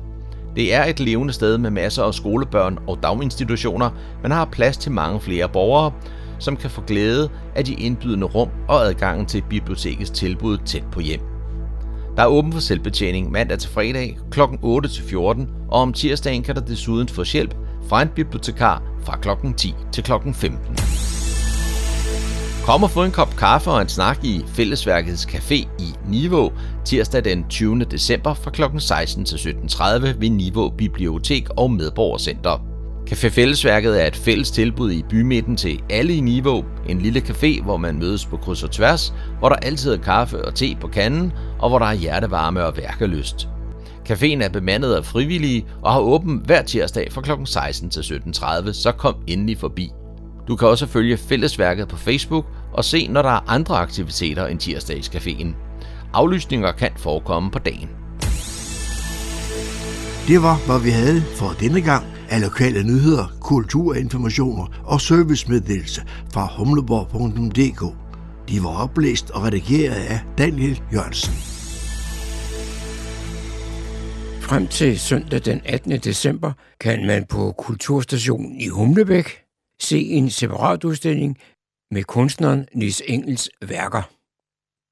Det er et levende sted med masser af skolebørn og daginstitutioner, men har plads til mange flere borgere, som kan få glæde af de indbydende rum og adgangen til bibliotekets tilbud tæt på hjem. Der er åben for selvbetjening mandag til fredag kl. 8 til 14, og om tirsdagen kan der desuden få hjælp fra en bibliotekar fra kl. 10 til kl. 15. Kom og få en kop kaffe og en snak i Fællesværkets Café i Niveau tirsdag den 20. december fra kl. 16 til 17.30 ved Niveau Bibliotek og Medborgercenter. Café Fællesværket er et fælles tilbud i bymidten til alle i Niveau. En lille café, hvor man mødes på kryds og tværs, hvor der altid er kaffe og te på kanden, og hvor der er hjertevarme og værkelyst. Caféen er bemandet af frivillige og har åben hver tirsdag fra kl. 16 til 17.30, så kom endelig forbi. Du kan også følge Fællesværket på Facebook og se, når der er andre aktiviteter end tirsdagscaféen. Aflysninger kan forekomme på dagen. Det var, hvad vi havde for denne gang af lokale nyheder, kulturinformationer og servicemeddelelse fra humleborg.dk. De var oplæst og redigeret af Daniel Jørgensen. Frem til søndag den 18. december kan man på Kulturstationen i Humlebæk se en separat udstilling med kunstneren Nis Engels værker.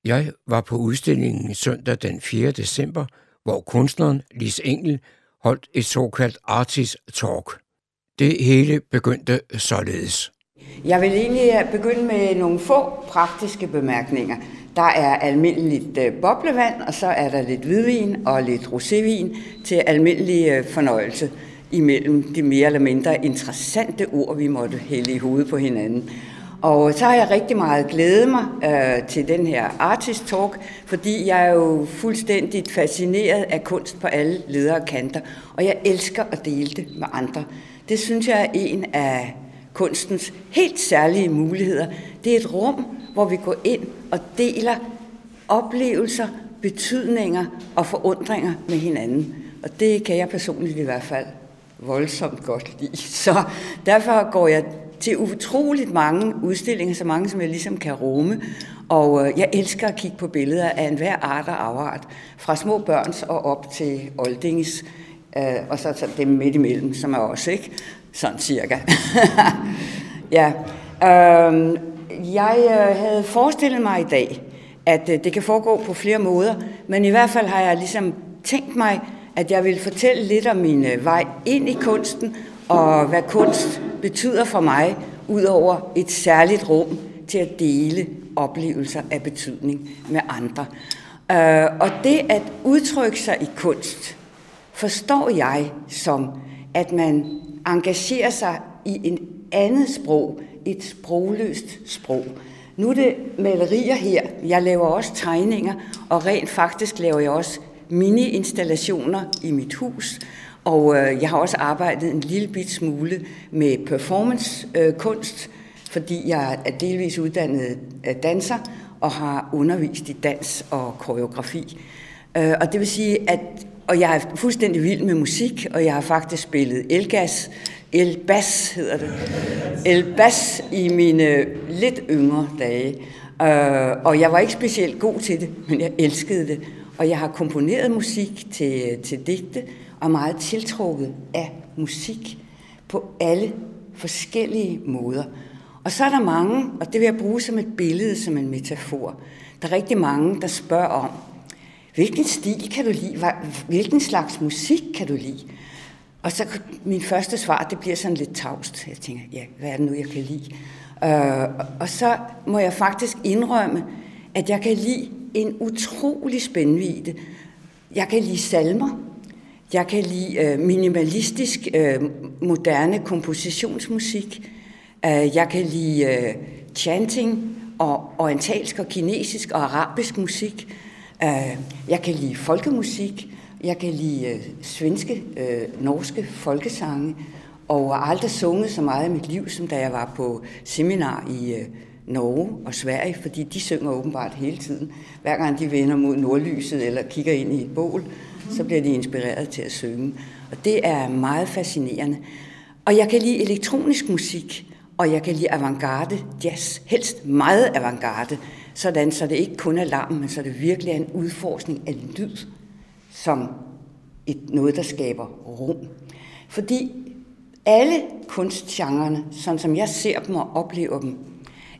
Jeg var på udstillingen søndag den 4. december, hvor kunstneren Lis Engel holdt et såkaldt artist talk. Det hele begyndte således. Jeg vil egentlig øh, begynde med nogle få praktiske bemærkninger. Der er almindeligt øh, boblevand, og så er der lidt hvidvin og lidt rosévin til almindelig øh, fornøjelse imellem de mere eller mindre interessante ord, vi måtte hælde i hovedet på hinanden. Og så har jeg rigtig meget glædet mig øh, til den her artist talk, fordi jeg er jo fuldstændig fascineret af kunst på alle ledere og kanter, og jeg elsker at dele det med andre. Det synes jeg er en af kunstens helt særlige muligheder. Det er et rum, hvor vi går ind og deler oplevelser, betydninger og forundringer med hinanden. Og det kan jeg personligt i hvert fald voldsomt godt lide. Så derfor går jeg til utroligt mange udstillinger, så mange som jeg ligesom kan rumme. Og øh, jeg elsker at kigge på billeder af enhver art og afart, fra små børns og op til oldinges, øh, og så, så dem midt imellem, som er også, ikke? Sådan cirka. ja. Øh, jeg øh, havde forestillet mig i dag, at øh, det kan foregå på flere måder, men i hvert fald har jeg ligesom tænkt mig, at jeg vil fortælle lidt om min øh, vej ind i kunsten, og hvad kunst betyder for mig, ud over et særligt rum til at dele oplevelser af betydning med andre. Øh, og det at udtrykke sig i kunst, forstår jeg som, at man engagerer sig i en andet sprog, et sprogløst sprog. Nu er det malerier her. Jeg laver også tegninger, og rent faktisk laver jeg også mini-installationer i mit hus. Og øh, jeg har også arbejdet en lille bit smule med performance-kunst, øh, fordi jeg er delvis uddannet øh, danser og har undervist i dans og koreografi. Øh, og det vil sige, at og jeg er fuldstændig vild med musik, og jeg har faktisk spillet elgas, elbas hedder det, elbas i mine øh, lidt yngre dage. Øh, og jeg var ikke specielt god til det, men jeg elskede det. Og jeg har komponeret musik til, øh, til digte, og er meget tiltrukket af musik på alle forskellige måder. Og så er der mange, og det vil jeg bruge som et billede, som en metafor. Der er rigtig mange, der spørger om, hvilken stil kan du lide? Hvilken slags musik kan du lide? Og så min første svar, det bliver sådan lidt tavst. Jeg tænker, ja, hvad er det nu, jeg kan lide? Øh, og så må jeg faktisk indrømme, at jeg kan lide en utrolig spændvide. Jeg kan lide salmer. Jeg kan lide øh, minimalistisk, øh, moderne kompositionsmusik. Øh, jeg kan lide øh, chanting og orientalsk og kinesisk og arabisk musik. Øh, jeg kan lide folkemusik. Jeg kan lide øh, svenske, øh, norske folkesange, og har aldrig sunget så meget i mit liv, som da jeg var på seminar i øh, Norge og Sverige, fordi de synger åbenbart hele tiden. Hver gang de vender mod nordlyset eller kigger ind i et bål, så bliver de inspireret til at synge. Og det er meget fascinerende. Og jeg kan lide elektronisk musik, og jeg kan lide avantgarde jazz, helst meget avantgarde, sådan så det ikke kun er larm, men så det virkelig er en udforskning af lyd, som et, noget, der skaber rum. Fordi alle kunstgenrerne, sådan som jeg ser dem og oplever dem,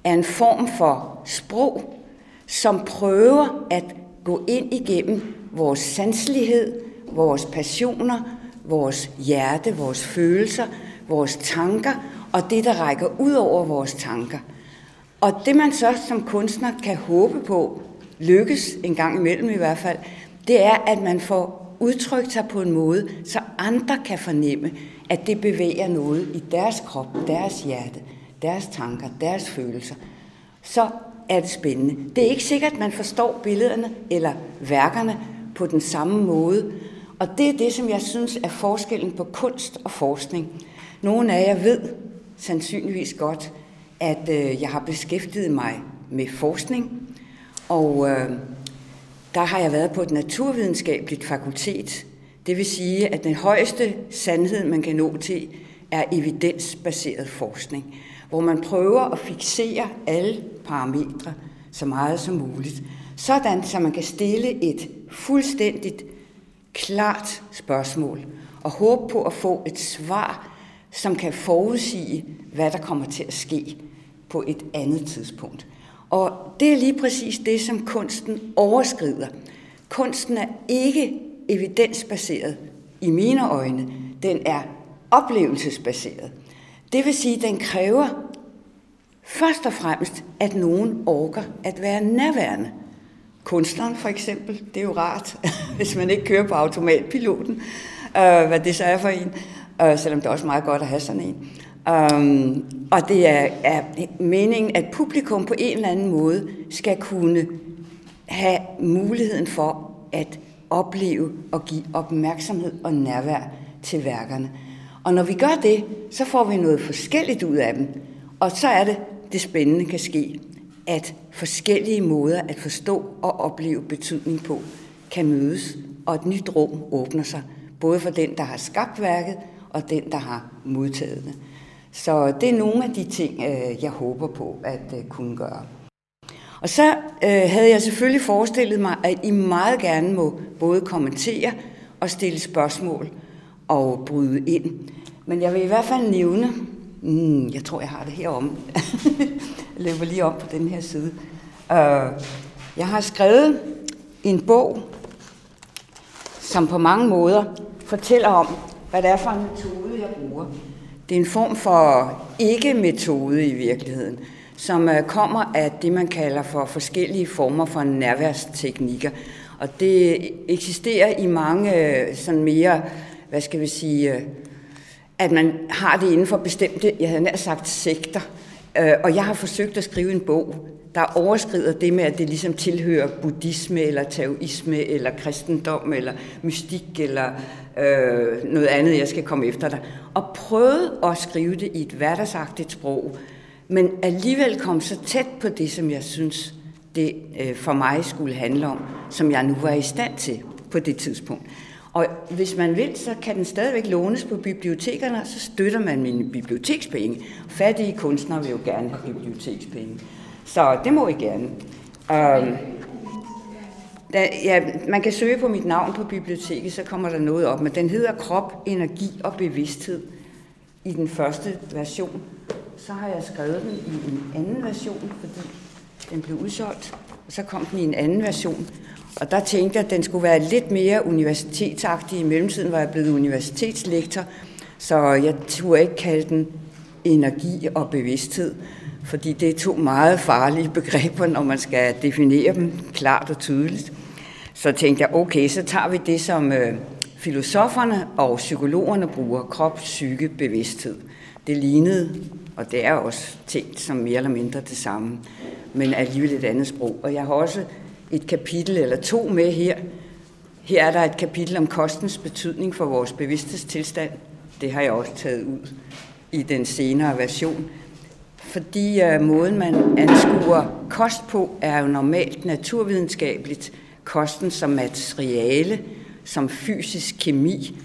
er en form for sprog, som prøver at gå ind igennem vores sanselighed, vores passioner, vores hjerte, vores følelser, vores tanker og det, der rækker ud over vores tanker. Og det man så som kunstner kan håbe på, lykkes en gang imellem i hvert fald, det er, at man får udtrykt sig på en måde, så andre kan fornemme, at det bevæger noget i deres krop, deres hjerte, deres tanker, deres følelser. Så er det spændende. Det er ikke sikkert, at man forstår billederne eller værkerne på den samme måde. Og det er det, som jeg synes er forskellen på kunst og forskning. Nogle af jer ved sandsynligvis godt, at øh, jeg har beskæftiget mig med forskning, og øh, der har jeg været på et naturvidenskabeligt fakultet. Det vil sige, at den højeste sandhed, man kan nå til, er evidensbaseret forskning, hvor man prøver at fixere alle parametre så meget som muligt, sådan så man kan stille et fuldstændigt klart spørgsmål og håbe på at få et svar, som kan forudsige, hvad der kommer til at ske på et andet tidspunkt. Og det er lige præcis det, som kunsten overskrider. Kunsten er ikke evidensbaseret i mine øjne. Den er oplevelsesbaseret. Det vil sige, at den kræver først og fremmest, at nogen orker at være nærværende. Kunstneren for eksempel, det er jo rart, hvis man ikke kører på automatpiloten, øh, hvad det så er for en, øh, selvom det er også meget godt at have sådan en. Um, og det er, er meningen, at publikum på en eller anden måde skal kunne have muligheden for at opleve og give opmærksomhed og nærvær til værkerne. Og når vi gør det, så får vi noget forskelligt ud af dem. Og så er det, det spændende kan ske, at forskellige måder at forstå og opleve betydning på kan mødes, og et nyt rum åbner sig, både for den, der har skabt værket, og den, der har modtaget det. Så det er nogle af de ting, øh, jeg håber på at øh, kunne gøre. Og så øh, havde jeg selvfølgelig forestillet mig, at I meget gerne må både kommentere og stille spørgsmål og bryde ind. Men jeg vil i hvert fald nævne, mm, jeg tror, jeg har det herom. jeg løber lige op på den her side. Uh, jeg har skrevet en bog, som på mange måder fortæller om, hvad det er for en metode, jeg bruger. Det er en form for ikke-metode i virkeligheden, som øh, kommer af det, man kalder for forskellige former for nærværsteknikker. Og det eksisterer i mange øh, sådan mere, hvad skal vi sige, at man har det inden for bestemte, jeg havde nær sagt, sektor. Øh, og jeg har forsøgt at skrive en bog, der overskrider det med, at det ligesom tilhører buddhisme, eller taoisme, eller kristendom, eller mystik, eller øh, noget andet, jeg skal komme efter dig. Og prøvede at skrive det i et hverdagsagtigt sprog, men alligevel kom så tæt på det, som jeg synes, det øh, for mig skulle handle om, som jeg nu var i stand til på det tidspunkt. Og hvis man vil, så kan den stadigvæk lånes på bibliotekerne, og så støtter man mine bibliotekspenge. Fattige kunstnere vil jo gerne have bibliotekspenge. Så det må I gerne. Um, da, ja, man kan søge på mit navn på biblioteket, så kommer der noget op, men den hedder Krop, Energi og Bevidsthed i den første version. Så har jeg skrevet den i en anden version, fordi den blev udsolgt, og så kom den i en anden version. Og der tænkte jeg, at den skulle være lidt mere universitetsagtig. I mellemtiden var jeg blevet universitetslektor, så jeg turde ikke kalde den energi og bevidsthed, fordi det er to meget farlige begreber, når man skal definere dem klart og tydeligt. Så tænkte jeg, okay, så tager vi det, som øh, filosoferne og psykologerne bruger, krop, psyke, bevidsthed. Det lignede, og det er også tænkt som mere eller mindre det samme, men alligevel et andet sprog. Og jeg har også et kapitel eller to med her. Her er der et kapitel om kostens betydning for vores bevidsthedstilstand. Det har jeg også taget ud i den senere version fordi uh, måden, man anskuer kost på, er jo normalt naturvidenskabeligt. Kosten som materiale, som fysisk kemi,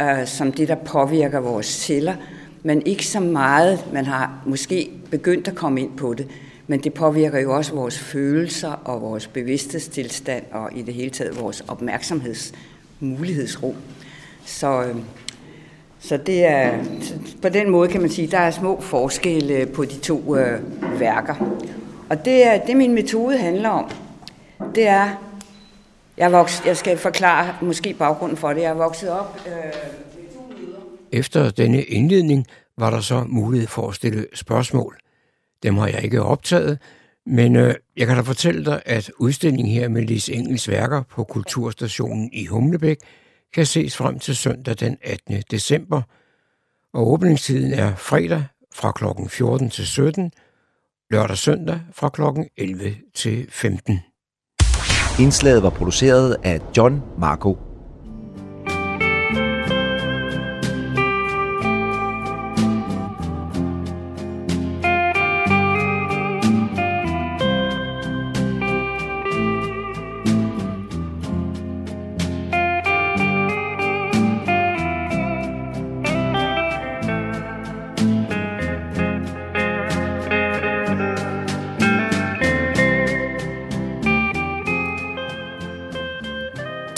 uh, som det, der påvirker vores celler, men ikke så meget, man har måske begyndt at komme ind på det, men det påvirker jo også vores følelser og vores bevidsthedstilstand og i det hele taget vores opmærksomhedsmulighedsrum. Så øhm, så det er, på den måde kan man sige, der er små forskelle på de to øh, værker. Og det er det, min metode handler om. Det er, jeg, vokset, jeg skal forklare måske baggrunden for det. Jeg er vokset op øh, Efter denne indledning var der så mulighed for at stille spørgsmål. Dem har jeg ikke optaget, men øh, jeg kan da fortælle dig, at udstillingen her med Lis Engels værker på Kulturstationen i Humlebæk – kan ses frem til søndag den 18. december, og åbningstiden er fredag fra kl. 14 til 17, lørdag søndag fra kl. 11 til 15. Indslaget var produceret af John Marco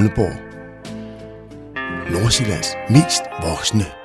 Radio Nordsjællands mest voksne.